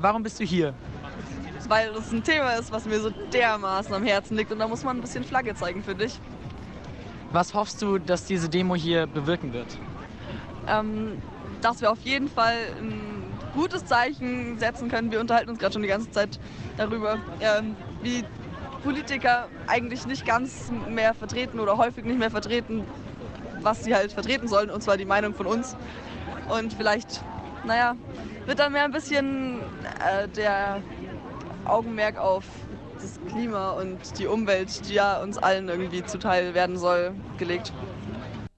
Warum bist du hier? Weil das ein Thema ist, was mir so dermaßen am Herzen liegt und da muss man ein bisschen Flagge zeigen, finde ich. Was hoffst du, dass diese Demo hier bewirken wird? Ähm, dass wir auf jeden Fall ein gutes Zeichen setzen können. Wir unterhalten uns gerade schon die ganze Zeit darüber, ähm, wie Politiker eigentlich nicht ganz mehr vertreten oder häufig nicht mehr vertreten, was sie halt vertreten sollen, und zwar die Meinung von uns. Und vielleicht, naja, wird dann mehr ein bisschen äh, der Augenmerk auf das Klima und die Umwelt, die ja uns allen irgendwie zuteil werden soll, gelegt.